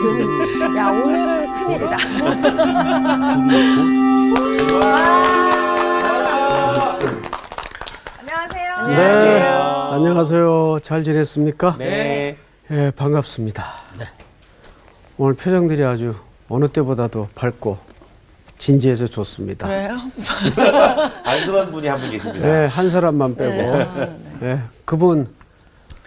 이거는 야 오늘은 큰일이다. 안녕하세요. 네, 안녕하세요. 잘 지냈습니까? 네. 예, 반갑습니다. 오늘 표정들이 아주 어느 때보다도 밝고 진지해서 좋습니다. 그래요? 안 그런 분이 한 분 계십니다. 네, 한 사람만 빼고 네. 예, 그분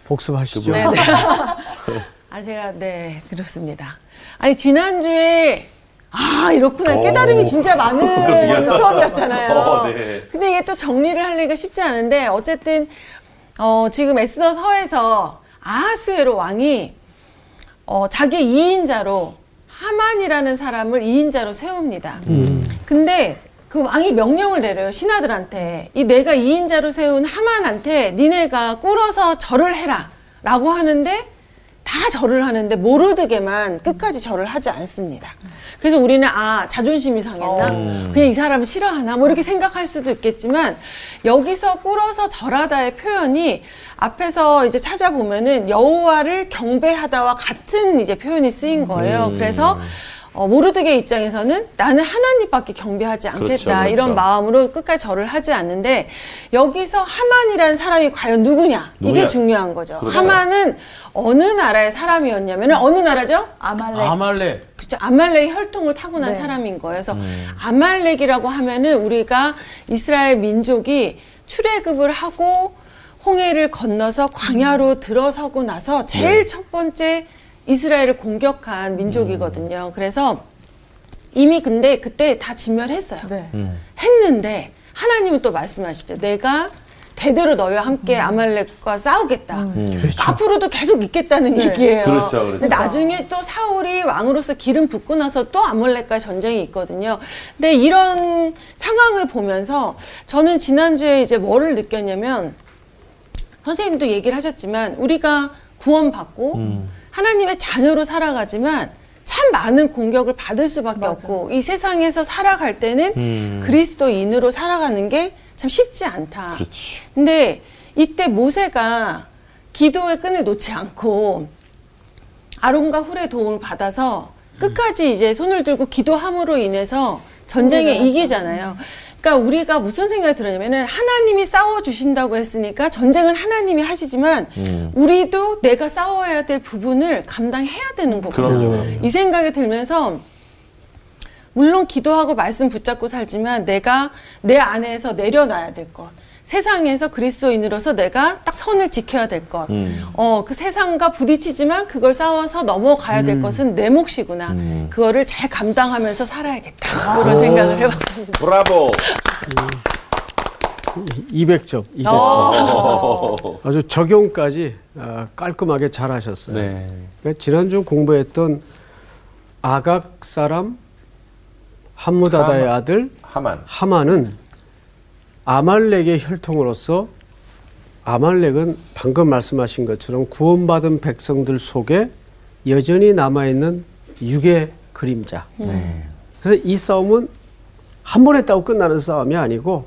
복습하시죠. 네, 네. 아 제가 네 들었습니다. 아니 지난주에 아 이렇구나 오. 깨달음이 진짜 많은. 수업이었잖아요. 어, 네. 근데 이게 또 정리를 하기가 쉽지 않은데 어쨌든 어, 지금 에스더 서에서 아하수에로 왕이 어, 자기 2인자로 하만이라는 사람을 2인자로 세웁니다. 근데 그 왕이 명령을 내려요 신하들한테 이 내가 2인자로 세운 하만한테 니네가 꿇어서 절을 해라 라고 하는데 다 절을 하는데 모르드게만 끝까지 절을 하지 않습니다. 그래서 우리는 아 자존심이 상했나? 그냥 이 사람 싫어하나? 뭐 이렇게 생각할 수도 있겠지만 여기서 꿇어서 절하다의 표현이 앞에서 이제 찾아보면은 여호와를 경배하다와 같은 이제 표현이 쓰인 거예요. 그래서 어, 모르드게 입장에서는 나는 하나님밖에 경배하지 않겠다 그렇죠, 그렇죠. 이런 마음으로 끝까지 절을 하지 않는데 여기서 하만이라는 사람이 과연 누구냐 이게 누구냐? 중요한 거죠. 그렇죠. 하만은 어느 나라의 사람이었냐면 어느 나라죠? 아말렉. 아말렉. 그죠 아말렉 혈통을 타고난 네. 사람인 거예요. 그래서 아말렉이라고 하면은 우리가 이스라엘 민족이 출애굽을 하고 홍해를 건너서 광야로 들어서고 나서 제일 첫 번째 이스라엘을 공격한 민족이거든요. 그래서 이미 근데 그때 다 진멸했어요. 네. 했는데 하나님은 또 말씀하시죠. 내가 대대로 너희와 함께 아말렉과 싸우겠다. 앞으로도 계속 있겠다는 네. 얘기예요. 그렇죠, 그렇죠. 근데 나중에 또 사울이 왕으로서 기름 붓고 나서 또 아말렉과 전쟁이 있거든요. 근데 이런 상황을 보면서 저는 지난주에 이제 뭐를 느꼈냐면 선생님도 얘기를 하셨지만 우리가 구원받고 하나님의 자녀로 살아가지만 참 많은 공격을 받을 수밖에 맞아요. 없고 이 세상에서 살아갈 때는 그리스도인으로 살아가는 게 참 쉽지 않다. 그렇지. 근데 이때 모세가 기도의 끈을 놓지 않고 아론과 훌의 도움을 받아서 끝까지 이제 손을 들고 기도함으로 인해서 전쟁에 이기잖아요. 그러니까 우리가 무슨 생각이 들었냐면은 하나님이 싸워 주신다고 했으니까 전쟁은 하나님이 하시지만 우리도 내가 싸워야 될 부분을 감당해야 되는. 그럼요. 이 생각이 들면서 물론 기도하고 말씀 붙잡고 살지만 내가 내 안에서 내려놔야 될 것. 세상에서 그리스도인으로서 내가 딱 선을 지켜야 될 것. 음. 어, 그 세상과 부딪히지만 그걸 싸워서 넘어가야 될 것은 내 몫이구나. 그거를 잘 감당하면서 살아야겠다. 그런 생각을 해봤습니다. 브라보. 200점, 200점. 어. 아주 적용까지 아, 깔끔하게 잘 하셨어요. 네. 그러니까 지난주 공부했던 아각 사람 함무다다의 하만. 아들 하만. 하만은 아말렉의 혈통으로서 아말렉은 방금 말씀하신 것처럼 구원받은 백성들 속에 여전히 남아있는 육의 그림자. 네. 그래서 이 싸움은 한 번 했다고 끝나는 싸움이 아니고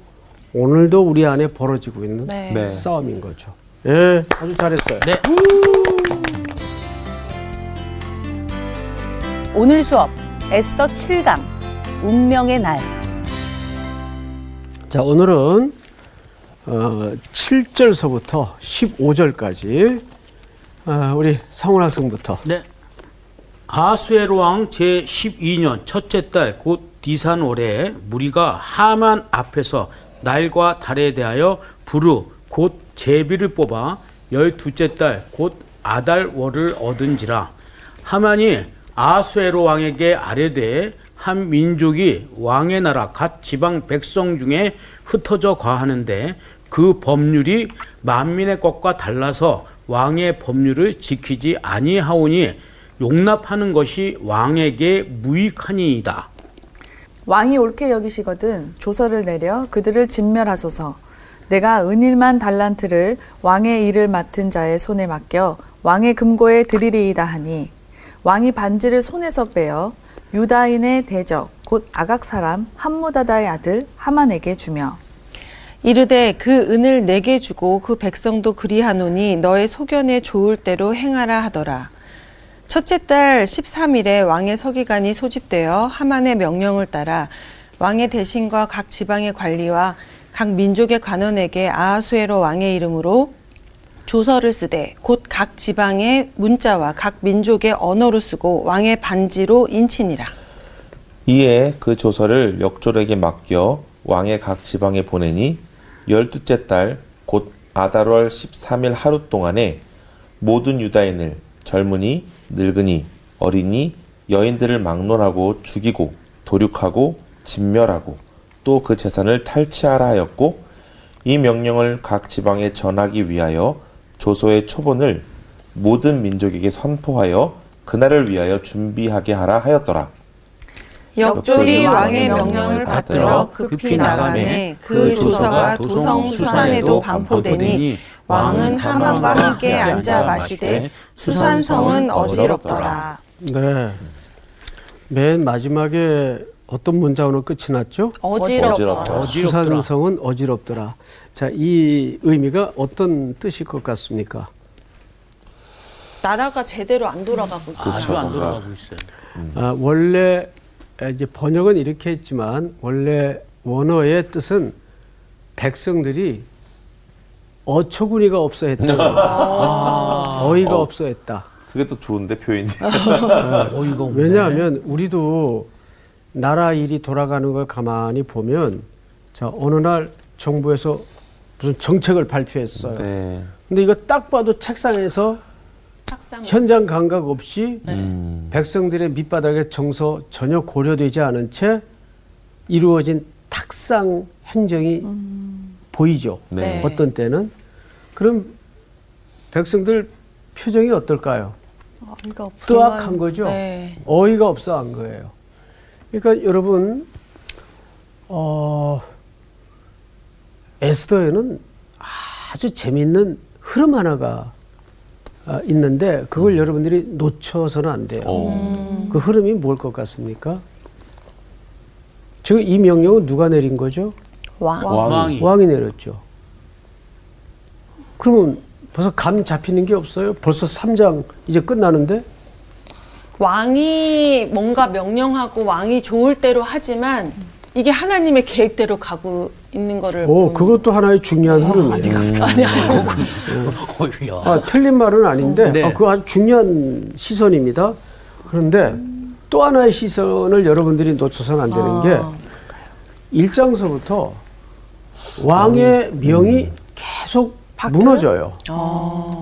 오늘도 우리 안에 벌어지고 있는 네. 네. 싸움인 거죠. 예, 아주 잘했어요. 네. 오늘 수업 에스더 7강 운명의 날. 자, 오늘은 어, 7절서부터 15절까지 어, 우리 성훈 학생부터 네. 아수에로 왕 제12년 첫째 달 곧 디산 월에 무리가 하만 앞에서 날과 달에 대하여 부르 곧 제비를 뽑아 열두째 달 곧 아달 월을 얻은지라 하만이 아수에로 왕에게 아뢰되 한 민족이 왕의 나라 각 지방 백성 중에 흩어져 과하는데 그 법률이 만민의 것과 달라서 왕의 법률을 지키지 아니하오니 용납하는 것이 왕에게 무익하니이다. 왕이 옳게 여기시거든 조서를 내려 그들을 진멸하소서. 내가 은일만 달란트를 왕의 일을 맡은 자의 손에 맡겨 왕의 금고에 드리리이다 하니 왕이 반지를 손에서 빼어 유다인의 대적 곧 아각 사람 함무다다의 아들 하만에게 주며 이르되 그 은을 내게 주고 그 백성도 그리하노니 너의 소견에 좋을 대로 행하라 하더라. 첫째 달 13일에 왕의 서기관이 소집되어 하만의 명령을 따라 왕의 대신과 각 지방의 관리와 각 민족의 관원에게 아하수에로 왕의 이름으로 조서를 쓰되 곧 각 지방의 문자와 각 민족의 언어로 쓰고 왕의 반지로 인치니라. 이에 그 조서를 역졸에게 맡겨 왕의 각 지방에 보내니 열두째 달 곧 아달월 13일 하루 동안에 모든 유다인을 젊은이, 늙은이, 어린이, 여인들을 막론하고 죽이고 도륙하고 진멸하고 또 그 재산을 탈취하라 하였고 이 명령을 각 지방에 전하기 위하여 조서의 초본을 모든 민족에게 선포하여 그날을 위하여 준비하게 하라 하였더라. 역졸이 왕의 명령을 받들어 급히 나가매 그 조서가 도성 수산에도 반포되니 왕은 하만과 함께 앉아 마시되 수산성은 어지럽더라. 네. 맨 마지막에 어떤 문장으로 끝이 났죠? 어지럽더라. 어지럽더라. 수산성은 어지럽더라. 자, 이 의미가 어떤 뜻일 것 같습니까? 나라가 제대로 안 돌아가고 있고. 아주 안. 돌아가고 있어요. 아, 원래 이제 번역은 이렇게 했지만 원래 원어의 뜻은 백성들이 어처구니가 없어 했다. 어이가 없어 했다. 그게 또 좋은데 표현이. 어이가 없네. 왜냐하면 우리도 나라 일이 돌아가는 걸 가만히 보면 자 어느 날 정부에서 무슨 정책을 발표했어요. 네. 근데 이거 딱 봐도 책상에서 탁상. 현장 감각 없이 음. 백성들의 밑바닥의 정서 전혀 고려되지 않은 채 이루어진 탁상 행정이 보이죠. 네. 어떤 때는 그럼 백성들 표정이 어떨까요? 뜨악한 거죠. 네. 어이가 없어 한 거예요. 그러니까 여러분 어, 에스더에는 아주 재밌는 흐름 하나가 아, 있는데 그걸 여러분들이 놓쳐서는 안 돼요. 어. 그 흐름이 뭘 것 같습니까? 지금 이 명령은 누가 내린 거죠? 왕. 왕이 왕이 내렸죠. 그러면 벌써 감 잡히는 게 없어요? 벌써 3장 이제 끝나는데? 왕이 뭔가 명령하고 왕이 좋을 대로 하지만 이게 하나님의 계획대로 가고 있는 거를 오, 보면 그것도 하나의 중요한 흐름이에요. 어이야. 아, 틀린 말은 아닌데 네. 아, 그거 아주 중요한 시선입니다. 그런데 또 하나의 시선을 여러분들이 놓쳐서는 안 되는 게 1장서부터 왕의 명이 계속 무너져요.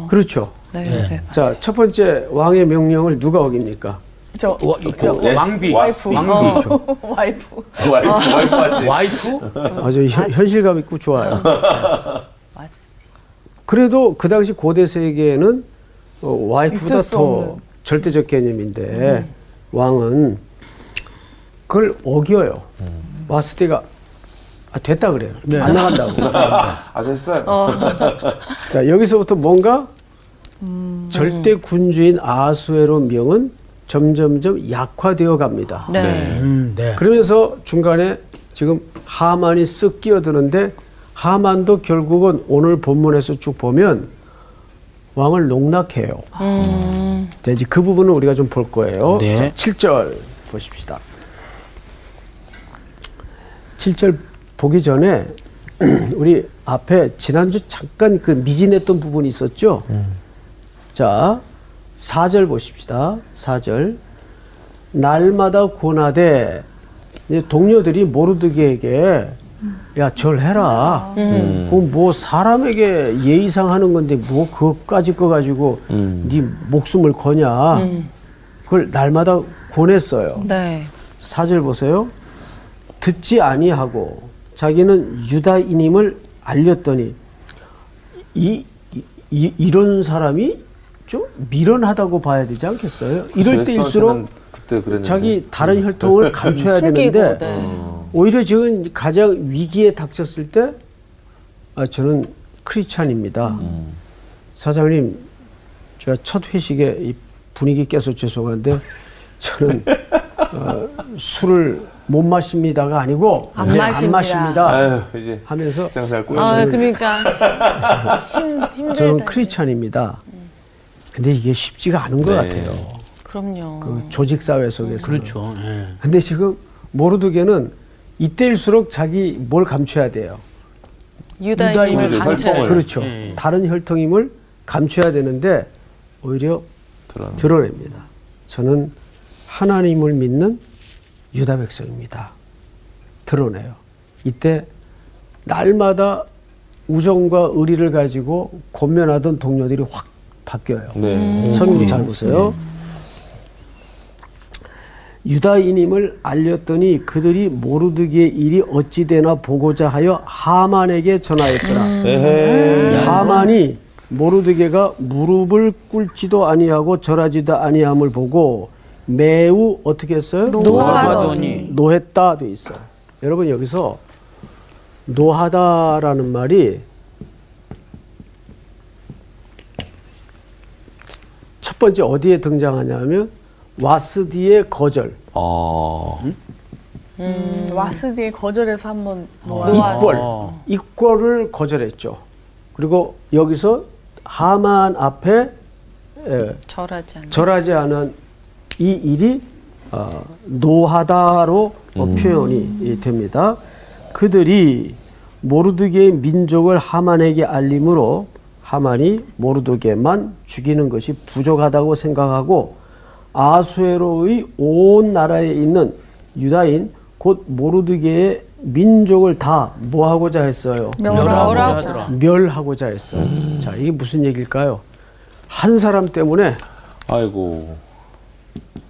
그렇죠. 네. 네. 네. 자, 첫 번째 왕의 명령을 누가 어깁니까? 저 와, 이거 yes, 왕비. 와이프. 왕비. 와이프. 와이프, 와이프하지. 와이프? 아주 현- 현실감 있고 좋아요. 맞습니다. 그래도 그 당시 고대 세계에는 어, 와이프보다 더. 절대적 개념인데 왕은 그걸 어겨요. 왔을 때가 아, 됐다 그래요. 안 나간다고. 아, 됐어요. 자 여기서부터 뭔가 절대 군주인 아수에로 명은 점점점 약화되어 갑니다. 네. 음, 네. 그러면서 중간에 지금 하만이 쓱 끼어드는데 하만도 결국은 오늘 본문에서 쭉 보면 왕을 농락해요. 자, 이제 그 부분을 우리가 좀 볼 거예요. 네. 자, 7절 보십시다. 7절 보기 전에 우리 앞에 지난주 잠깐 그 미진했던 부분이 있었죠. 자, 4절 보십시다. 4절. 날마다 이제 동료들이 모르드게에게 야 절해라. 그럼 뭐 사람에게 예의상 하는 건데 뭐 그것까지 거 가지고 음. 네 목숨을 거냐. 그걸 날마다 권했어요. 네. 사절 보세요. 듣지 아니하고 자기는 유다인임을 알렸더니 이, 이 이런 사람이 좀 미련하다고 봐야 되지 않겠어요? 이럴 때일수록. 자기 다른 혈통을 감춰야 숨기고, 되는데 네. 오히려 지금 가장 위기에 닥쳤을 때 아, 저는 크리찬입니다. 사장님, 제가 첫 회식에 이 분위기 깨서 죄송한데 저는 어, 술을 못 마십니다가 아니고 안 네, 마십니다. 마십니다 아유, 이제 하면서 직장생활 꼬여. 아, 그러니까 힘 힘들다. 저는 크리찬입니다. 근데 이게 쉽지가 않은 것 네. 같아요. 그럼요. 그 조직 사회 속에서. 그렇죠. 예. 근데 지금 모르드게는 이때일수록 자기 뭘 감춰야 돼요. 유다인임을 감춰야 혈통을. 그렇죠. 예. 다른 혈통임을 감춰야 되는데 오히려 드러나. 드러냅니다. 저는 하나님을 믿는 유다 백성입니다. 드러내요. 이때 날마다 우정과 의리를 가지고 권면하던 동료들이 확 바뀌어요. 네. 성경 잘 보세요. 유다인임을 알렸더니 그들이 모르드기의 일이 어찌 되나 보고자 하여 하만에게 전하였더라. 에헤. 하만이 모르드게가 무릎을 꿇지도 아니하고 절하지도 아니함을 보고 매우 어떻게 했어요? 노하더니. 노했다 돼 있어요. 여러분 여기서 노하다라는 말이 번째 어디에 등장하냐면 와스디의 거절, 아. 음, 와스디의 거절에서 한번 놓아. 이꼴, 아. 이꼴을 거절했죠. 그리고 여기서 하만 앞에 에, 절하지 않는. 절하지 않은 이 일이 어, 노하다로 어, 표현이 이 됩니다. 그들이 모르드게의 민족을 하만에게 알림으로 하만이 모르드게만 죽이는 것이 부족하다고 생각하고 아수에로의 온 나라에 있는 유다인 곧 모르드게의 민족을 다 뭐하고자 했어요? 멸하고자. 멸하고자 했어요. 자, 이게 무슨 얘기일까요? 한 사람 때문에 아이고.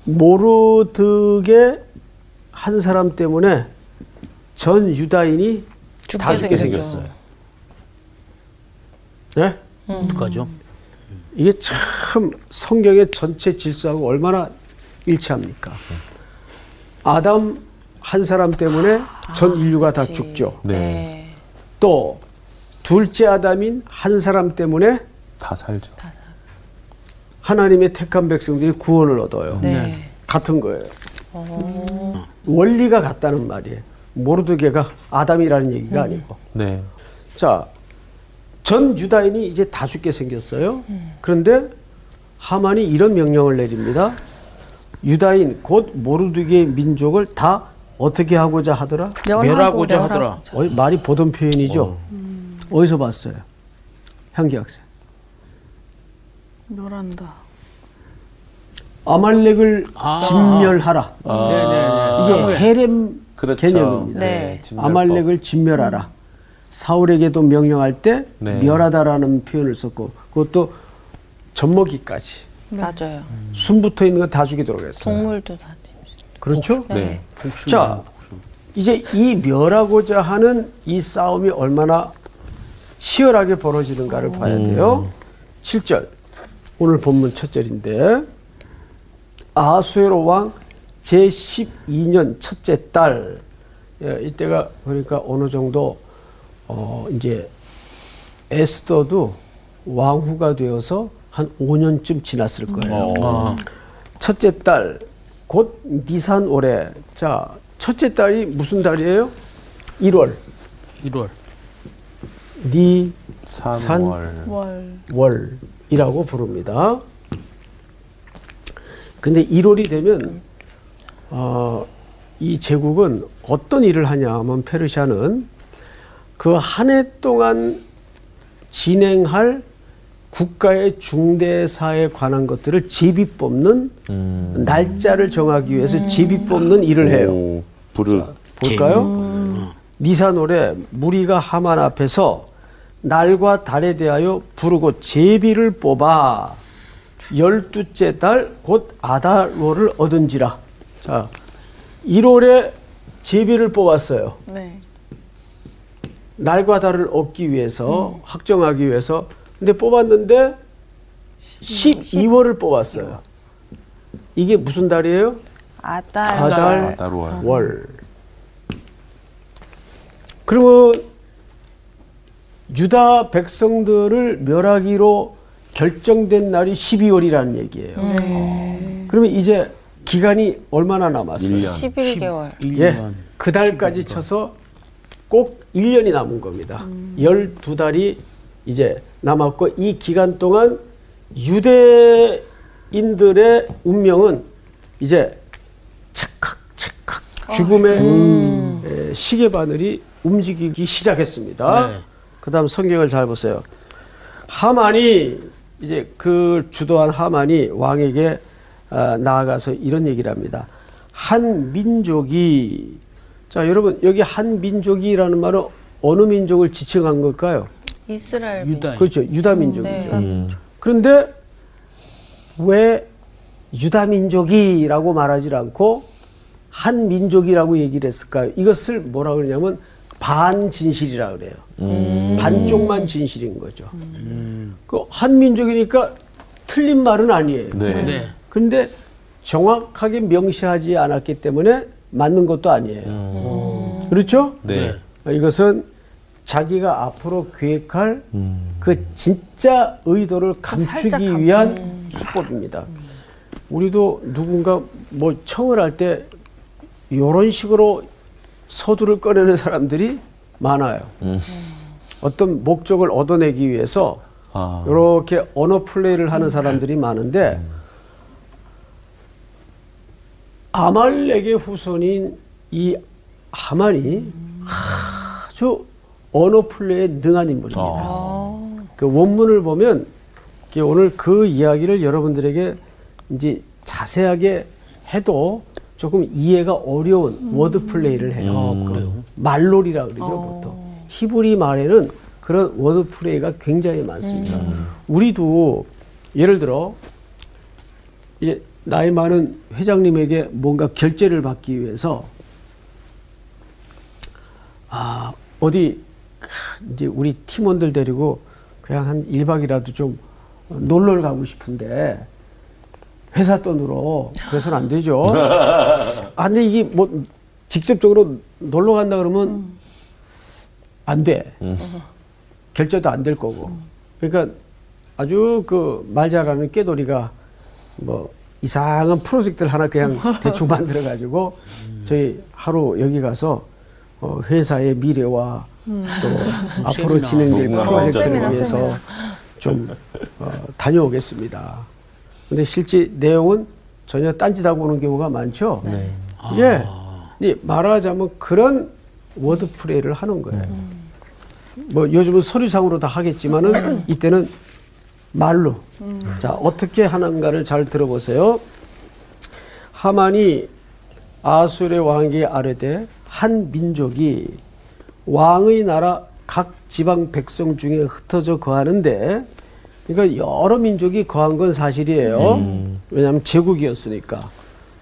모르드게 한 사람 때문에 전 유다인이 다 죽게 생겼죠. 생겼어요. 네? 어떡하죠? 이게 참 성경의 전체 질서하고 얼마나 일치합니까? 아담 한 사람 때문에 전 인류가 다 그치. 죽죠. 네. 또 둘째 아담인 한 사람 때문에 다 살죠. 하나님의 택한 백성들이 구원을 얻어요. 네. 같은 거예요. 원리가 같다는 말이에요. 모르드게가 아담이라는 얘기가 아니고. 네. 자, 전 유다인이 이제 다 죽게 생겼어요. 그런데 하만이 이런 명령을 내립니다. 유다인 곧 모르드게의 민족을 다 어떻게 하고자 하더라? 멸하고자 하더라. 어, 말이 보던 표현이죠. 어. 디서 봤어요? 향기 학생. 멸한다. 아말렉을 아. 진멸하라. 네네네. 이게 헤렘 그렇죠. 개념입니다. 네. 아말렉을 진멸하라. 사울에게도 명령할 때 네. 멸하다라는 표현을 썼고 그것도 젖먹이까지 맞아요. 숨 붙어 있는 거다 죽이도록 했어요. 동물도 다. 그렇죠? 네. 자, 이제 이 멸하고자 하는 이 싸움이 얼마나 치열하게 벌어지는가를 봐야 돼요. 7절. 오늘 본문 첫 절인데 아수에로 왕 제12년 첫째 달 예, 이때가 그러니까 어느 정도 어 이제 에스더도 왕후가 되어서 한 5년쯤 지났을 거예요. 아, 첫째 달, 곧 니산 올해. 자, 첫째 달이 무슨 달이에요? 1월. 1월. 니, 3월. 월. 월이라고 부릅니다. 근데 1월이 되면, 어, 이 제국은 어떤 일을 하냐 하면 페르시아는 그 한 해 동안 진행할 국가의 중대사에 관한 것들을 제비 뽑는 음. 날짜를 정하기 위해서 제비 뽑는 일을 해요. 오, 부르. 볼까요? 니사 노래 무리가 하만 앞에서 날과 달에 대하여 부르고 제비를 뽑아 열두째 달 곧 아달월을 얻은지라. 자, 1월에 제비를 뽑았어요. 네. 날과 달을 얻기 위해서 확정하기 위해서 근데 뽑았는데 12월을 뽑았어요. 이게 무슨 달이에요? 아달. 아달 아달 월. 월. 그러면 유다 백성들을 멸하기로 결정된 날이 12월이라는 얘기예요. 그러면 이제 기간이 얼마나 남았어요? 1년. 11개월. 1년. 예. 그 달까지 쳐서 꼭 1년이 남은 겁니다. 12달이 이제 남았고 이 기간 동안 유대 인들의 운명은 이제 찰칵 찰칵 죽음의 에, 시계 바늘이 움직이기 시작했습니다. 네. 그다음 성경을 잘 보세요. 하만이 이제 그 주도한 하만이 왕에게 아, 나아가서 이런 얘기를 합니다. 한 민족이 자 여러분 여기 한 민족이라는 말은 어느 민족을 지칭한 걸까요? 이스라엘 유다. 그렇죠 유다 민족이죠. 네. 그런데 왜 유다 민족이라고 말하지 않고 한 민족이라고 얘기를 했을까요? 이것을 뭐라 그러냐면 반진실이라 그래요. 반쪽만 진실인 거죠. 그한 민족이니까 틀린 말은 아니에요. 네. 네. 그런데 정확하게 명시하지 않았기 때문에 맞는 것도 아니에요. 그렇죠? 네. 이것은 자기가 앞으로 계획할 그 진짜 의도를 감추기 살짝 감추- 위한 수법입니다. 우리도 누군가 뭐 청을 할 때 이런 식으로 서두를 꺼내는 사람들이 많아요. 어떤 목적을 얻어내기 위해서 아. 이렇게 언어 플레이를 하는 사람들이 많은데 아말렉의 후손인 이 하만이 아주 언어 플레이에 능한 인물입니다. 그 원문을 보면 오늘 그 이야기를 여러분들에게 이제 자세하게 해도 조금 이해가 어려운 word play를 해요. 그래요. 말놀이라 그러죠, 보통. 히브리 말에는 그런 word play가 굉장히 많습니다. 우리도 예를 들어 이제 나이 많은 회장님에게 뭔가 결제를 받기 위해서 아 어디 이제 우리 팀원들 데리고 그냥 한 1박이라도 좀 놀러 가고 싶은데 회사 돈으로 그래서는 안 되죠. 아, 근데 이게 뭐 직접적으로 놀러 간다 그러면 안 돼. 결제도 안 될 거고. 그러니까 아주 그 말 잘하는 깨돌이가 뭐 이상한 프로젝트를 하나 그냥 대충 만들어 가지고 저희 하루 여기 가서 어, 회사의 미래와 또 앞으로. 진행될. 프로젝트를 위해서 세미나. 좀 어, 다녀오겠습니다. 근데 실제 내용은 전혀 딴짓하고 오는 경우가 많죠. 예. 이 말하자면 그런 워드 플레이를 하는 거예요. 뭐 요즘은 서류상으로 다 하겠지만은 이때는 말로. 자, 어떻게 하는가를 잘 들어보세요. 하만이 아수르의 왕에게 아뢰되 한 민족이 왕의 나라 각 지방 백성 중에 흩어져 거하는데 그러니까 여러 민족이 거한 건 사실이에요. 왜냐하면 제국이었으니까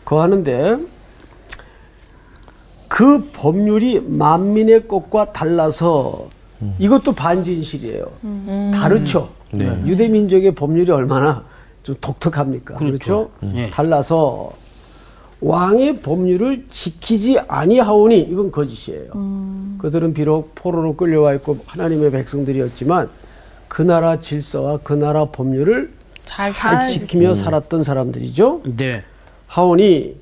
거하는데 그 법률이 만민의 것과 달라서 이것도 반진실이에요. 다르죠. 유대 민족의 법률이 얼마나 좀 독특합니까? 그렇죠? 예. 달라서 왕의 법률을 지키지 아니하오니 이건 거짓이에요. 그들은 비록 포로로 끌려와 있고 하나님의 백성들이었지만 그 나라 질서와 그 나라 법률을 잘 잘 지키며 살았던 사람들이죠. 네. 하오니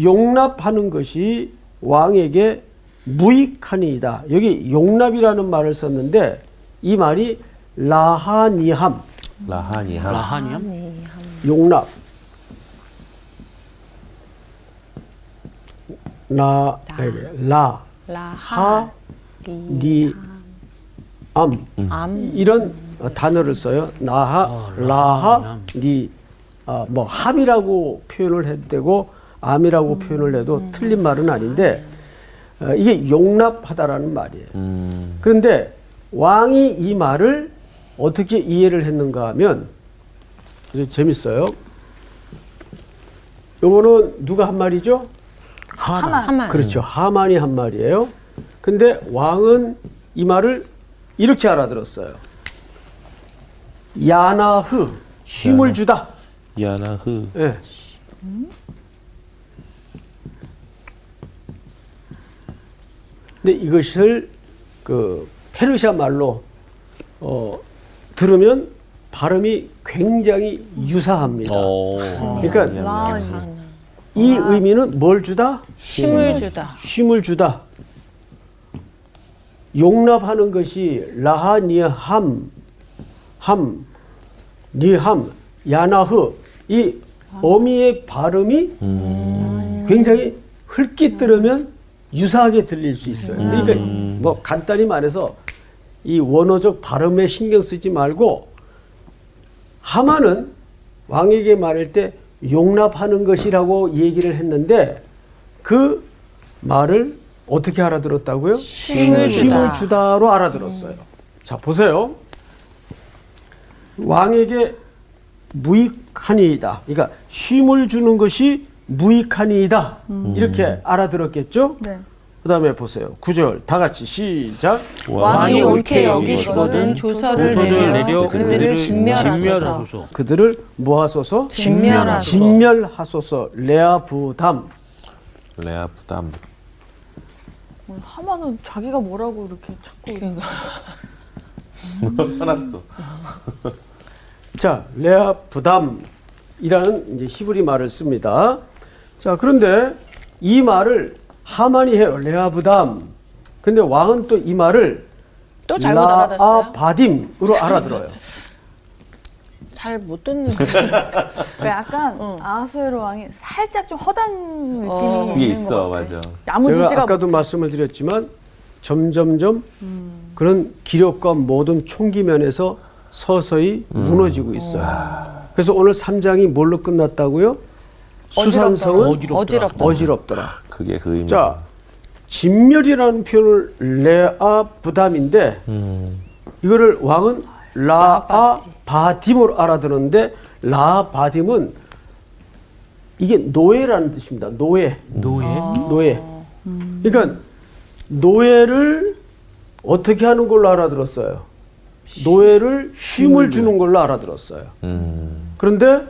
용납하는 것이 왕에게 무익하니이다. 여기 용납이라는 말을 썼는데 이 말이 라하니함, 라하니함. 라하니암? 용납. 라, 라, 라하 하, 니, 암. 암 이런 단어를 써요. 나하, 라하, 니, 아, 뭐 함이라고 표현을 해도 되고 암이라고 표현을 해도 틀린 말은 아닌데 어, 이게 용납하다라는 말이에요. 음. 그런데 왕이 이 말을 어떻게 이해를 했는가 하면 재밌어요. 요거는 누가 한 말이죠? 하만. 하만 그렇죠. 하만이 한 말이에요. 근데 왕은 이 말을 이렇게 알아들었어요. 야나흐 쉼을 주다. 야나흐. 예. 근데 이것을 그 페르시아 말로 어 들으면 발음이 굉장히 유사합니다. 어. 그러니까 라하니. 이 의미는 뭘 주다? 힘을 주다 쉼을 주다. 용납하는 것이 라하 니함, 함, 니함, 야나흐 이 어미의 발음이 굉장히 흘낏 들으면 유사하게 들릴 수 있어요. 그러니까 뭐 간단히 말해서 이 원어적 발음에 신경 쓰지 말고 하만은 왕에게 말할 때 용납하는 것이라고 얘기를 했는데 그 말을 어떻게 알아들었다고요? 쉼을 주다. 주다 로 알아들었어요. 자, 보세요. 왕에게 무익하니이다. 그러니까 쉼을 주는 것이 무익하니이다. 이렇게 알아들었겠죠? 네. 그 다음에 보세요. 구절다 같이 시작. 왕이 옳게 여기시거든 조서를 조서를 내려 그들을 진멸하소서. 그들을 뭐하소서? 진멸하소서. 진멸하소서. 레아 부담. 레아 부담. 하마는 자기가 뭐라고 이렇게 자꾸 화났어. 자, 레아 부담이라는 이제 히브리 말을 씁니다. 자, 그런데 이 말을 하만이 해요. 레아 부담. 근데 왕은 또 이 말을 또 잘못 알아듣어요? 라아 바딤으로 알아들어요. 잘 못 듣는 왜 약간 아하수에로 왕이 살짝 좀 허당 느낌이 어. 그게 있는 있어, 것 같아. 맞아. 제가 야무지지가 아까도 말씀을 드렸지만 점점점 그런 기력과 모든 총기 면에서 서서히 무너지고 있어요. 그래서 오늘 3장이 뭘로 끝났다고요? 수산성은 어지럽더라. 어지럽다. 어지럽더라. 그게 그 의미. 자, 진멸이라는 표현을 레아 부담인데 음. 이거를 왕은 라아 바딤으로 알아들었는데 라아 바딤은 이게 노예라는 뜻입니다. 노예. 노예. 노예. 그러니까 노예를 어떻게 하는 걸로 알아들었어요? 노예를 쉼을 주는 걸로 알아들었어요. 음. 그런데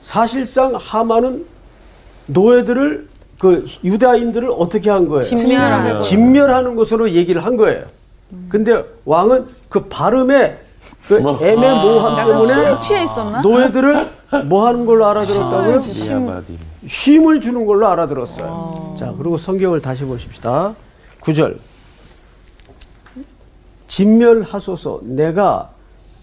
사실상 하만은 노예들을 그 유다인들을 어떻게 한 거예요? 진멸하는 거. 진멸하는 것으로 얘기를 한 거예요. 근데 왕은 그 발음에 그 애매모호함 약간 때문에? 노예들을 뭐 하는 걸로 알아들었다고요? 레아 바딤. 쉼을 주는 걸로 알아들었어요. 자, 그리고 성경을 다시 보십시다. 9절. 진멸하소서 내가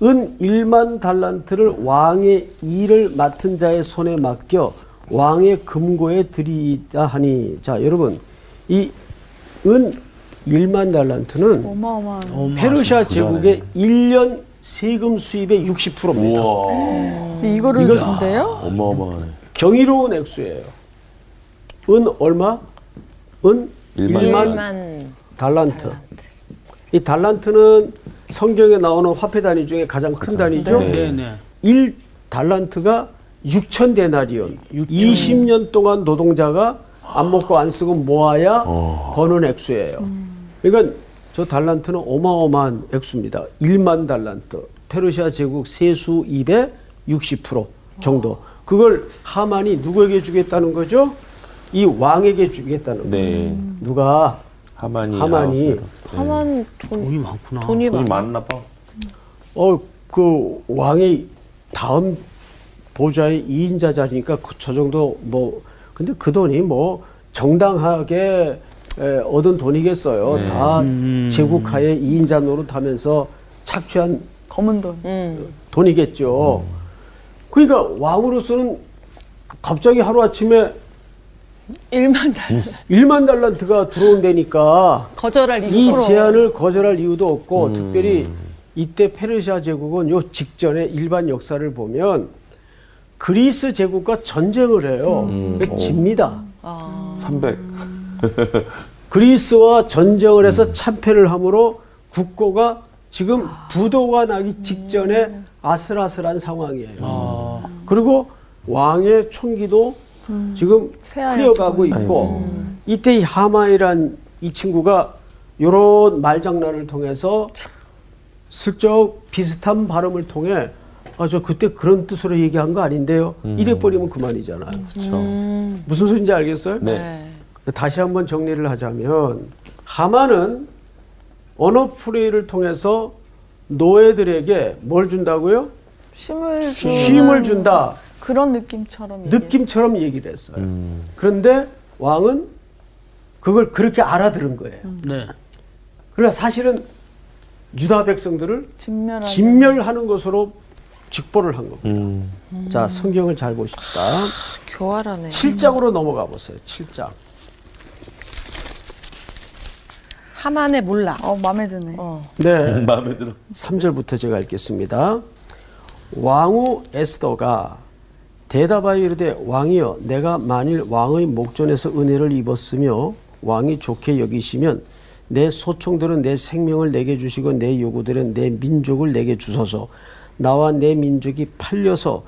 은 1만 달란트를 왕의 일을 맡은 자의 손에 맡겨 왕의 금고에 드리다 하니 자 여러분 이 은 1만 달란트는 어마어마한. 페르시아 제국의 1년 세금 수입의 60%입니다. 우와. 근데 이거를 이거- 준대요? 어마어마하네. 경이로운 액수예요. 은 얼마? 은 일만 1만, 일만 달란트. 이 달란트는 성경에 나오는 화폐 단위 중에 가장 큰 단위죠. 네, 네. 1 달란트가 6천 데나리온. 20년 동안 노동자가 안 먹고 안 쓰고 모아야 버는 액수예요. 그러니까 저 달란트는 어마어마한 액수입니다. 1만 달란트. 페르시아 제국 세수 2의 60% 정도. 그걸 하만이 누구에게 주겠다는 거죠? 이 왕에게 주겠다는 거예요. 네. 누가 하만이. 하만이. 하만 돈 돈이 많구나. 돈이 돈이. 많나 봐. 어, 그 왕이 다음 보좌의 2인자 자리니까 그- 저 정도 뭐 근데 그 돈이 뭐 정당하게 에, 얻은 돈이겠어요. 네. 다 제국하에 2인자 노릇하면서 착취한 검은 돈. 음. 돈이겠죠. 그러니까 왕으로서는 갑자기 하루아침에 일만 달. 1만 달란트가 들어온다니까 거절할 이 이유가 제안을 거절할 이유도 없고 특별히 이때 페르시아 제국은 요 직전에 일반 역사를 보면 그리스 제국과 전쟁을 해요. 그러니까 집니다. 300. 그리스와 전쟁을 해서 참패를 함으로 국고가 지금 부도가 나기 직전에 아슬아슬한 상황이에요. 그리고 왕의 총기도 지금 쇠하여 흘려가고 있고 이때 이 하마이란 이 친구가 요런 말장난을 통해서 슬쩍 비슷한 발음을 통해 아 저 그때 그런 뜻으로 얘기한 거 아닌데요. 이래 버리면 그만이잖아요. 그렇죠. 무슨 소리인지 알겠어요? 네. 다시 한번 정리를 하자면 하만은 언어 플레이를 통해서 노예들에게 뭘 준다고요? 쉼을 주는 쉼을 준다. 그런 느낌처럼. 느낌처럼 얘기를 했어요. 음. 그런데 왕은 그걸 그렇게 알아들은 거예요. 네. 그러나 사실은 유다 백성들을 진멸하는. 진멸하는 것으로 직보를 한 겁니다. 음. 자, 성경을 잘 보십시다. 교활하네. 7장으로 넘어가 보세요. 7장. 하만의 몰라. 어, 마음에 드네. 어. 네. 마음에 들어. 3절부터 제가 읽겠습니다. 왕후 에스더가 대답하여 이르되 왕이여 내가 만일 왕의 목전에서 은혜를 입었으며 왕이 좋게 여기시면 내 소총들은 내 생명을 내게 주시고 내 요구들은 내 민족을 내게 주소서. 나와 내 민족이 팔려서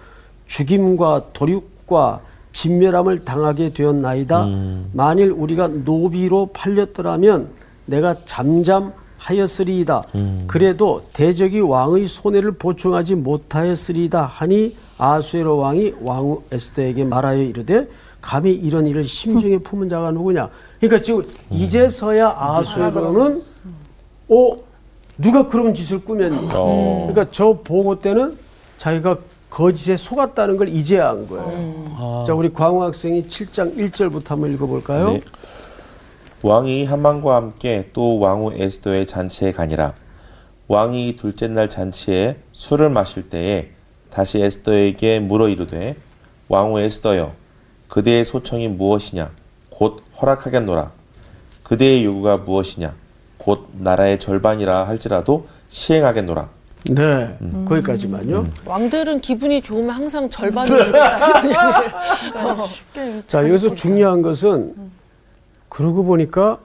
죽임과 도륙과 진멸함을 당하게 되었나이다. 만일 우리가 노비로 팔렸더라면 내가 잠잠하였으리이다. 그래도 대적이 왕의 손해를 보충하지 못하였으리이다 하니 아수에로 왕이 왕후 에스더에게 말하여 이르되 감히 이런 일을 심중에 품은 자가 누구냐? 그러니까 지금 이제서야 아수에로는 어 누가 그런 짓을 꾸몄냐 그러니까 저 보고 때는 자기가 거짓에 속았다는 걸 이제야 한 거예요. 자 우리 광우 학생이 7장 1절부터 한번 읽어볼까요? 네. 왕이 하만과 함께 또 왕후 에스더의 잔치에 가니라. 왕이 둘째 날 잔치에 술을 마실 때에 다시 에스더에게 물어 이르되 왕후 에스더여 그대의 소청이 무엇이냐? 곧 허락하겠노라. 그대의 요구가 무엇이냐? 곧 나라의 절반이라 할지라도 시행하겠노라. 네 거기까지만요. 왕들은 기분이 좋으면 항상 절반을 주겠다. 자, 여기서 중요한 것은 그러고 보니까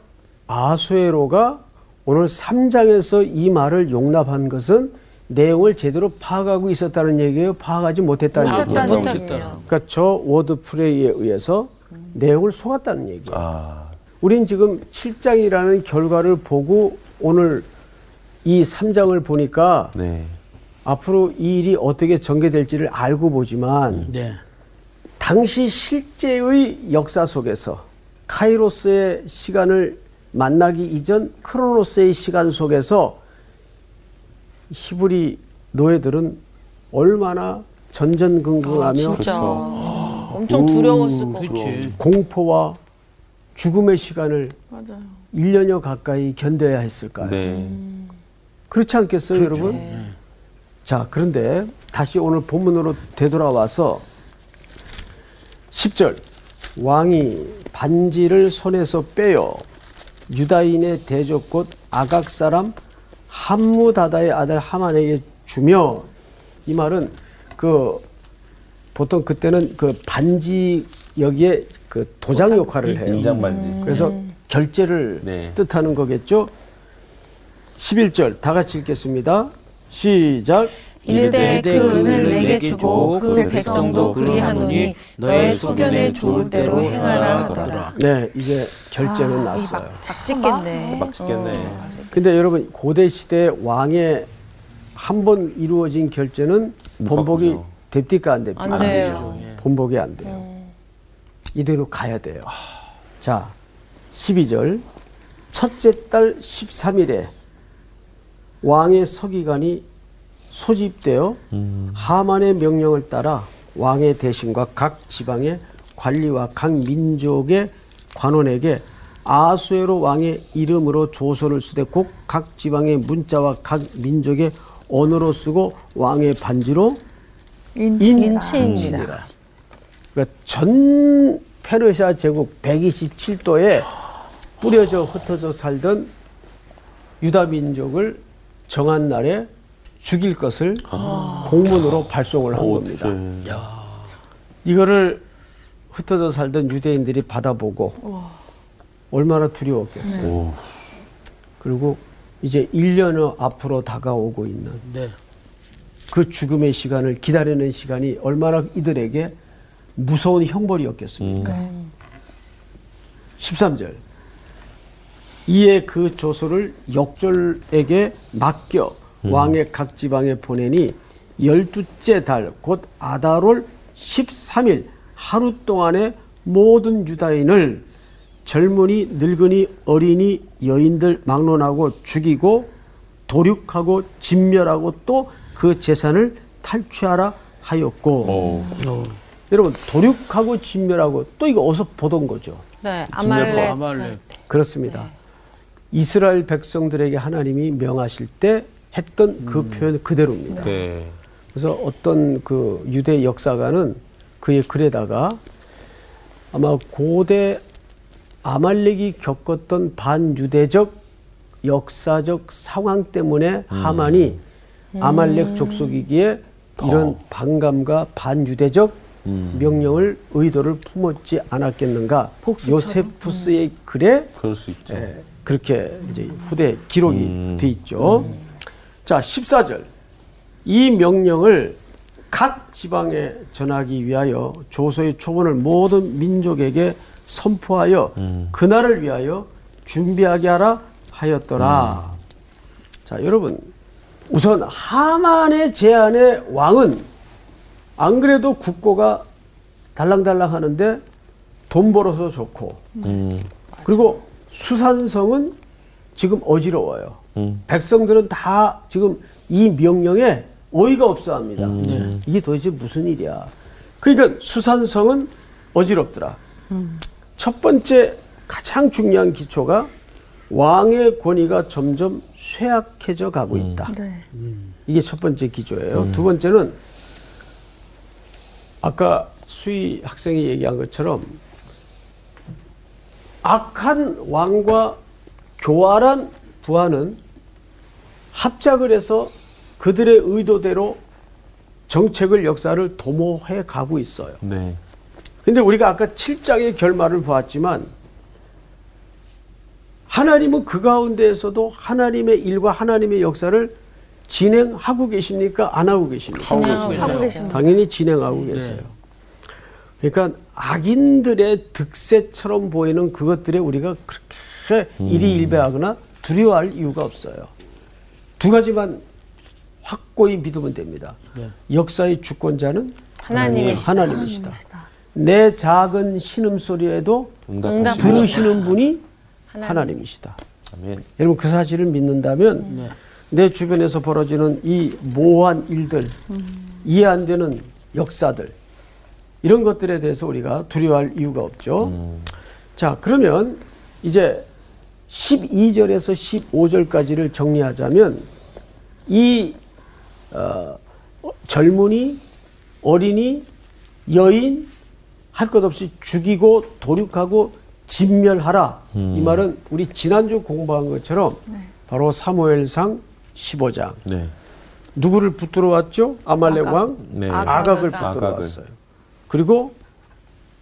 아하수에로가 오늘 3장에서 이 말을 용납한 것은 내용을 제대로 파악하고 있었다는 얘기예요. 파악하지 못했다는 얘기예요. 못했다는 얘기예요. 그러니까 저 word play에 의해서 내용을 속았다는 얘기예요. 아 우린 지금 7장이라는 결과를 보고 오늘 이 3장을 보니까 네. 앞으로 이 일이 어떻게 전개될지를 알고 보지만 네. 당시 실제의 역사 속에서 카이로스의 시간을 만나기 이전 크로노스의 시간 속에서 히브리 노예들은 얼마나 전전긍긍하며 진짜. 엄청 두려웠을 거고. 그렇지. 공포와 죽음의 시간을 맞아요. 1년여 가까이 견뎌야 했을까요? 네. 그렇지 않겠어요, 그렇죠. 여러분? 네. 자, 그런데 다시 오늘 본문으로 되돌아와서 10절 왕이 반지를 손에서 빼어 유다인의 대적 곧 아각 사람 함무다다의 아들 하만에게 주며 이 말은 그 보통 그때는 그 반지 여기에 그 도장 역할을 해요. 인장 반지. 그래서 결제를 네. 뜻하는 거겠죠. 11절 다 같이 읽겠습니다. 시작. 이르되 그 은을 내게 주고 그 백성도 그리하노니 너의 소견에 좋을 대로 행하라 하더라. 네, 이제 결제는 났어요. 막 찍겠네. 막 찍겠네. 근데 여러분 고대 시대 왕의 한 번 이루어진 결제는 바꾸죠. 됩니까 안 됩니까? 안 돼요. 번복이 안 돼요. 이대로 가야 돼요. 자, 12절 첫째 달 13일에 왕의 서기관이 소집되어 하만의 명령을 따라 왕의 대신과 각 지방의 관리와 각 민족의 관원에게 아수에로 왕의 이름으로 조서를 쓰되 꼭각 지방의 문자와 각 민족의 언어로 쓰고 왕의 반지로 인치입니다. 그러니까 전 페르시아 제국 127도에 뿌려져 흩어져 살던 유다 민족을 정한 날에 죽일 것을 공문으로 발송을 한 겁니다. 어떡해. 이거를 흩어져 살던 유대인들이 받아보고 얼마나 두려웠겠어요. 오. 그리고 이제 1년여 앞으로 다가오고 있는 네. 그 죽음의 시간을 기다리는 시간이 얼마나 이들에게 무서운 형벌이었겠습니까? 13절. 이에 그 조서를 역졸에게 맡겨 왕의 각 지방에 보내니 열두째 달 곧 아다롤 13일 하루 동안에 모든 유다인을 젊은이 늙은이 어린이 여인들 막론하고 죽이고 도륙하고 진멸하고 또 그 재산을 탈취하라 하였고 오. 여러분 도륙하고 진멸하고 또 이거 어디서 보던 거죠. 네, 아말렉. 아말렉. 그렇습니다. 이스라엘 백성들에게 하나님이 명하실 때 했던 그 표현 그대로입니다. 네. 그래서 어떤 그 유대 역사가는 그의 글에다가 아마 고대 아말렉이 겪었던 반유대적 역사적 상황 때문에 하만이 아말렉 족속이기에 이런 반감과 반유대적 명령을 의도를 품었지 않았겠는가? 요세푸스의 글에 그럴 수 있죠. 예, 그렇게 이제 후대 기록이 돼 있죠. 자, 14절. 이 명령을 각 지방에 전하기 위하여 조서의 초본을 모든 민족에게 선포하여 그날을 위하여 준비하게 하라 하였더라. 자, 여러분. 우선 하만의 제안의 왕은 안 그래도 국고가 달랑달랑 하는데 돈 벌어서 좋고 음, 그리고 수산성은 지금 어지러워요. 음. 백성들은 다 지금 이 명령에 어이가 없어 합니다. 이게 도대체 무슨 일이야. 그러니까 수산성은 어지럽더라. 첫 번째 가장 중요한 기초가 왕의 권위가 점점 쇠약해져 가고 있다. 네. 이게 첫 번째 기조예요. 두 번째는 아까 수희 학생이 얘기한 것처럼 악한 왕과 교활한 부하는 합작을 해서 그들의 의도대로 정책을 역사를 도모해 가고 있어요. 네. 근데 우리가 아까 7장의 결말을 보았지만 하나님은 그 가운데에서도 하나님의 일과 하나님의 역사를 진행하고 계십니까? 안 하고 계십니까? 진행하고 하고. 계십니다. 당연히 진행하고 계세요. 그러니까 악인들의 득세처럼 보이는 그것들에 우리가 그렇게 일희일배하거나 두려워할 이유가 없어요. 두 가지만 확고히 믿으면 됩니다. 역사의 주권자는 하나님이시다. 하나님이시다. 내 작은 신음 소리에도 응답하시고. 들으시는 분이 하나님. 하나님이시다. 아멘. 여러분 그 사실을 믿는다면 내 주변에서 벌어지는 이 모호한 일들, 이해 안 되는 역사들 이런 것들에 대해서 우리가 두려워할 이유가 없죠. 자 그러면 이제 12절에서 15절까지를 정리하자면 이 어, 젊은이, 어린이, 여인 할 것 없이 죽이고 도륙하고 진멸하라. 이 말은 우리 지난주 공부한 것처럼 바로 사무엘상 15장. 네. 누구를 붙들어 왔죠? 아말렉 왕 네. 아각을 아각. 붙들어 아각을. 왔어요. 그리고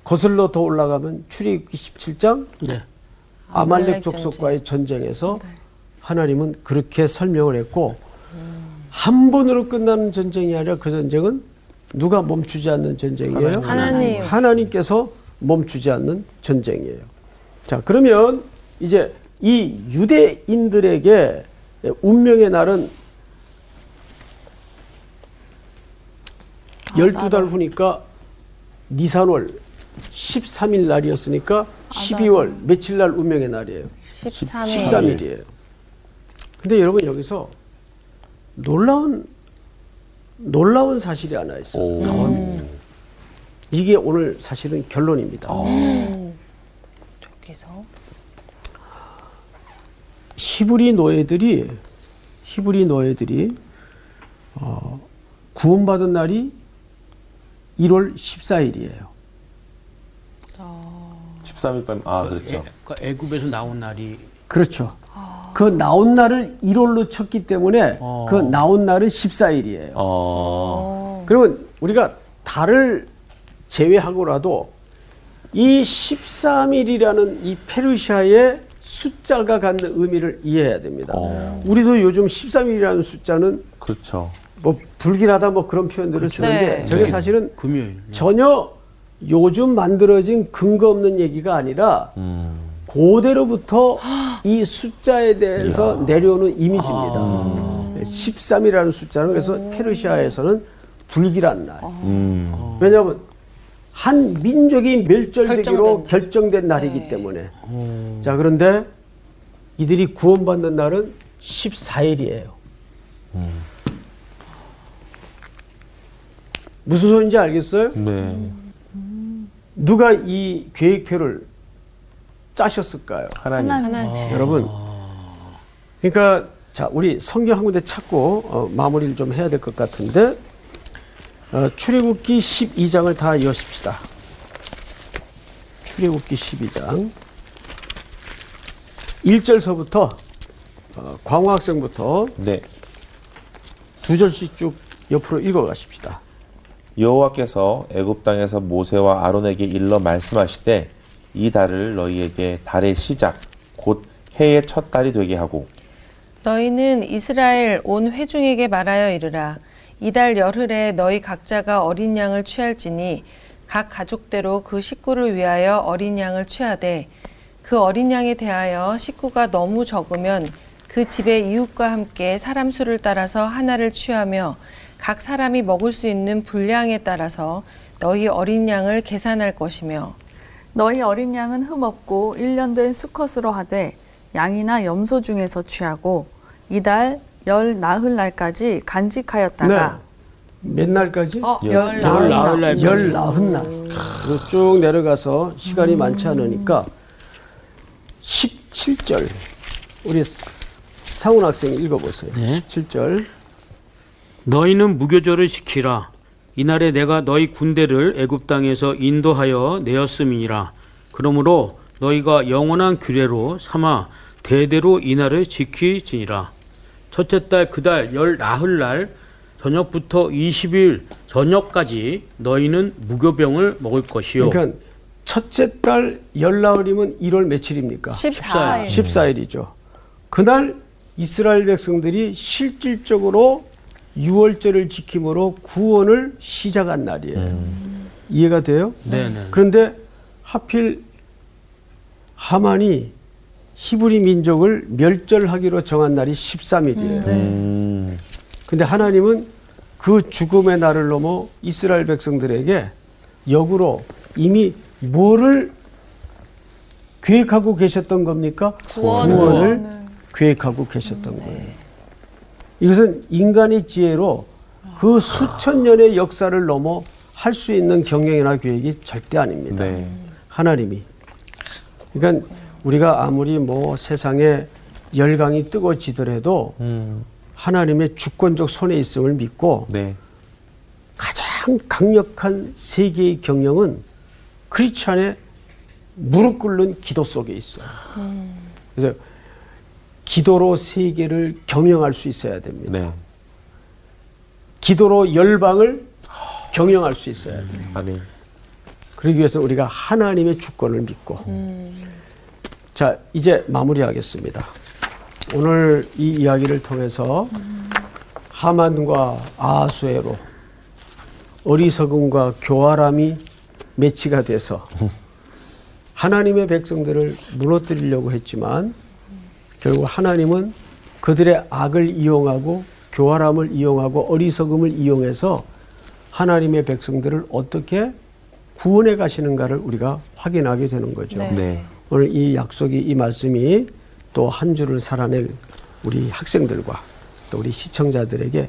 거슬러 더 올라가면 출애굽기 17장 네. 아말렉 족속과의 전쟁에서 하나님은 그렇게 설명을 했고 한 번으로 끝나는 전쟁이 아니라 그 전쟁은 누가 멈추지 않는 전쟁이에요? 하나님. 하나님께서 멈추지 않는 전쟁이에요. 자, 그러면 이제 이 유대인들에게 운명의 날은 12달 후니까 니산월 13일 날이었으니까 12월 며칠 날 운명의 날이에요? 13일. 13일이에요. 근데 여러분 여기서 놀라운 놀라운 사실이 하나 있어요. 오. 이게 오늘 사실은 결론입니다. 여기서 히브리 노예들이 히브리 노예들이 어, 구원받은 날이 1월 14일이에요. 13일 밤. 아, 그렇죠. 그 애굽에서 나온 날이 그렇죠. 그 나온 날을 1월로 쳤기 때문에 어. 그 나온 날은 14일이에요. 어. 그러면 우리가 달을 제외하고라도 이 13일이라는 이 페르시아의 숫자가 갖는 의미를 이해해야 됩니다. 어. 우리도 요즘 13일이라는 숫자는 그렇죠. 뭐 불길하다 뭐 그런 표현들을 쓰는데 네. 저게 네. 사실은 금요일. 전혀 요즘 만들어진 근거 없는 얘기가 아니라 음. 고대로부터 이 숫자에 대해서 내려오는 이미지입니다. 13이라는 숫자는 그래서 페르시아에서는 불길한 날. 음. 왜냐하면 한 민족이 멸절되기로 결정된 날. 결정된 날이기 네. 때문에. 자 그런데 이들이 구원받는 날은 14일이에요. 무슨 소리인지 알겠어요? 네. 누가 이 계획표를 짜셨을까요? 하나님. 하나님. 여러분, 그러니까 자 우리 성경 한 군데 찾고 어, 마무리를 좀 해야 될 것 같은데 어, 출애굽기 12장을 다 여십시다. 출애굽기 12장 1절서부터 어, 광호 학생부터 네. 두 절씩 쭉 옆으로 읽어 가십시다. 여호와께서 애굽 땅에서 모세와 아론에게 일러 말씀하시되 이 달을 너희에게 달의 시작 곧 해의 첫 달이 되게 하고 너희는 이스라엘 온 회중에게 말하여 이르라. 이달 열흘에 너희 각자가 어린 양을 취할지니 각 가족대로 그 식구를 위하여 어린 양을 취하되 그 어린 양에 대하여 식구가 너무 적으면 그 집의 이웃과 함께 사람 수를 따라서 하나를 취하며 각 사람이 먹을 수 있는 분량에 따라서 너희 어린 양을 계산할 것이며 너희 어린 양은 흠없고 1년 된 수컷으로 하되 양이나 염소 중에서 취하고 이달 열 나흘 날까지 간직하였다가 몇 날까지? 어, 열- 열열 나흘 나흘 날. 열 나흔 날. 쭉 내려가서 시간이 많지 않으니까 17절. 우리 상훈 학생 읽어보세요. 네. 17절. 너희는 무교절을 지키라. 이날에 내가 너희 군대를 애굽 땅에서 인도하여 내었음이니라. 그러므로 너희가 영원한 규례로 삼아 대대로 이날을 지키지니라. 첫째 달 그달열 나흘 날 저녁부터 20일 저녁까지 너희는 무교병을 먹을 것이요. 그러니까 첫째 달 열나흘이면 1월 며칠입니까? 14일. 14일이죠. 그날 이스라엘 백성들이 실질적으로 유월절을 지킴으로 구원을 시작한 날이에요. 이해가 돼요? 네네. 그런데 하필 하만이 히브리 민족을 멸절하기로 정한 날이 13일이에요. 음, 근데 하나님은 그 죽음의 날을 넘어 이스라엘 백성들에게 역으로 이미 뭐를 계획하고 계셨던 겁니까? 구원을. 을 계획하고 계셨던 거예요. 이것은 인간의 지혜로 그 수천 년의 역사를 넘어 할 수 있는 경영이나 계획이 절대 아닙니다. 네. 하나님이. 그러니까 우리가 아무리 뭐 세상에 열강이 뜨거워지더라도 음, 하나님의 주권적 손에 있음을 믿고 네. 가장 강력한 세계의 경영은 크리스찬의 무릎 꿇는 기도 속에 있어요. 그래서 기도로 세계를 경영할 수 있어야 됩니다. 네. 기도로 열방을 경영할 수 있어야 돼요. 아멘. 그러기 위해서 우리가 하나님의 주권을 믿고 자 이제 마무리하겠습니다. 오늘 이 이야기를 통해서 하만과 아수에로 어리석음과 교활함이 매치가 돼서 하나님의 백성들을 무너뜨리려고 했지만 결국 하나님은 그들의 악을 이용하고 교활함을 이용하고 어리석음을 이용해서 하나님의 백성들을 어떻게 구원해 가시는가를 우리가 확인하게 되는 거죠. 네. 네. 오늘 이 약속이 이 말씀이 또 한 주를 살아낼 우리 학생들과 또 우리 시청자들에게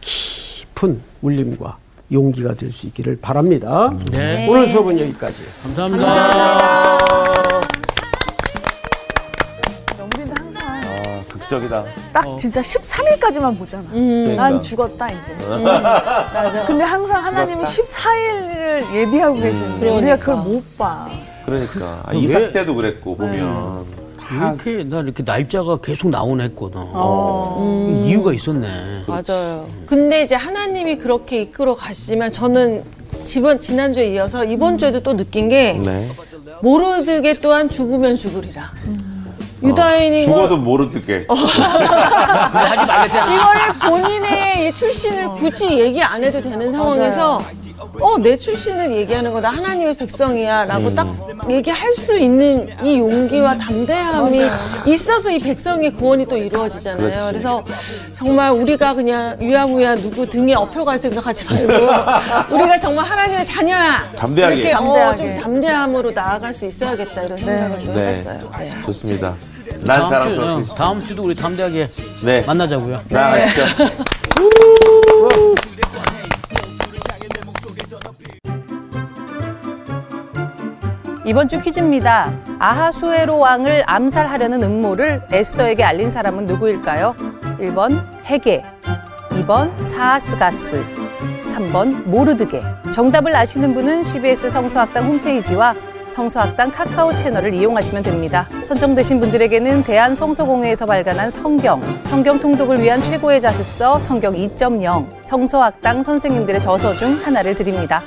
깊은 울림과 용기가 될 수 있기를 바랍니다. 네. 오늘 수업은 여기까지. 감사합니다. 우리는 극적이다. 딱 진짜 13일까지만 보잖아. 그러니까. 난 죽었다 이제. 맞아. 근데 항상 하나님이 14일을 예비하고 계시는데 우리가 그러니까. 그걸 못 봐. 그러니까 아, 왜- 이삭 때도 그랬고 보면 이렇게 나 이렇게 날짜가 계속 나오네 했거든. 어. 이유가 있었네. 맞아요. 근데 이제 하나님이 그렇게 이끌어 가시지만 저는 지번 지난주에 이어서 이번 주에도 또 느낀 게 네. 모르드게 또한 죽으면 죽으리라. 유다인인 거 죽어도 모르게. 하지 말랬잖아. 이거를 본인의 이 출신을 굳이 얘기 안 해도 되는 상황에서 어 내 출신을 얘기하는 거다 하나님의 백성이야 라고 딱 얘기할 수 있는 이 용기와 담대함이 있어서 이 백성의 구원이 또 이루어지잖아요. 그렇지. 그래서 정말 우리가 그냥 유야무야 누구 등에 엎혀갈 생각하지 말고 우리가 정말 하나님의 자녀야. 담대하게. 이렇게 어, 담대하게. 좀 담대함으로 나아갈 수 있어야겠다 이런 생각을 또 네. 했어요. 네. 좋습니다. 난 다음 주, 자랑스럽게. 어, 다음 주도 우리 담대하게 네. 만나자고요. 나가시죠. 이번 주 퀴즈입니다. 아하수에로 왕을 암살하려는 음모를 에스더에게 알린 사람은 누구일까요? 1번 헤게, 2번 사하스가스, 3번 모르드게. 정답을 아시는 분은 CBS 성서학당 홈페이지와 성서학당 카카오 채널을 이용하시면 됩니다. 선정되신 분들에게는 대한성서공회에서 발간한 성경, 성경 통독을 위한 최고의 자습서 성경 2.0, 성서학당 선생님들의 저서 중 하나를 드립니다.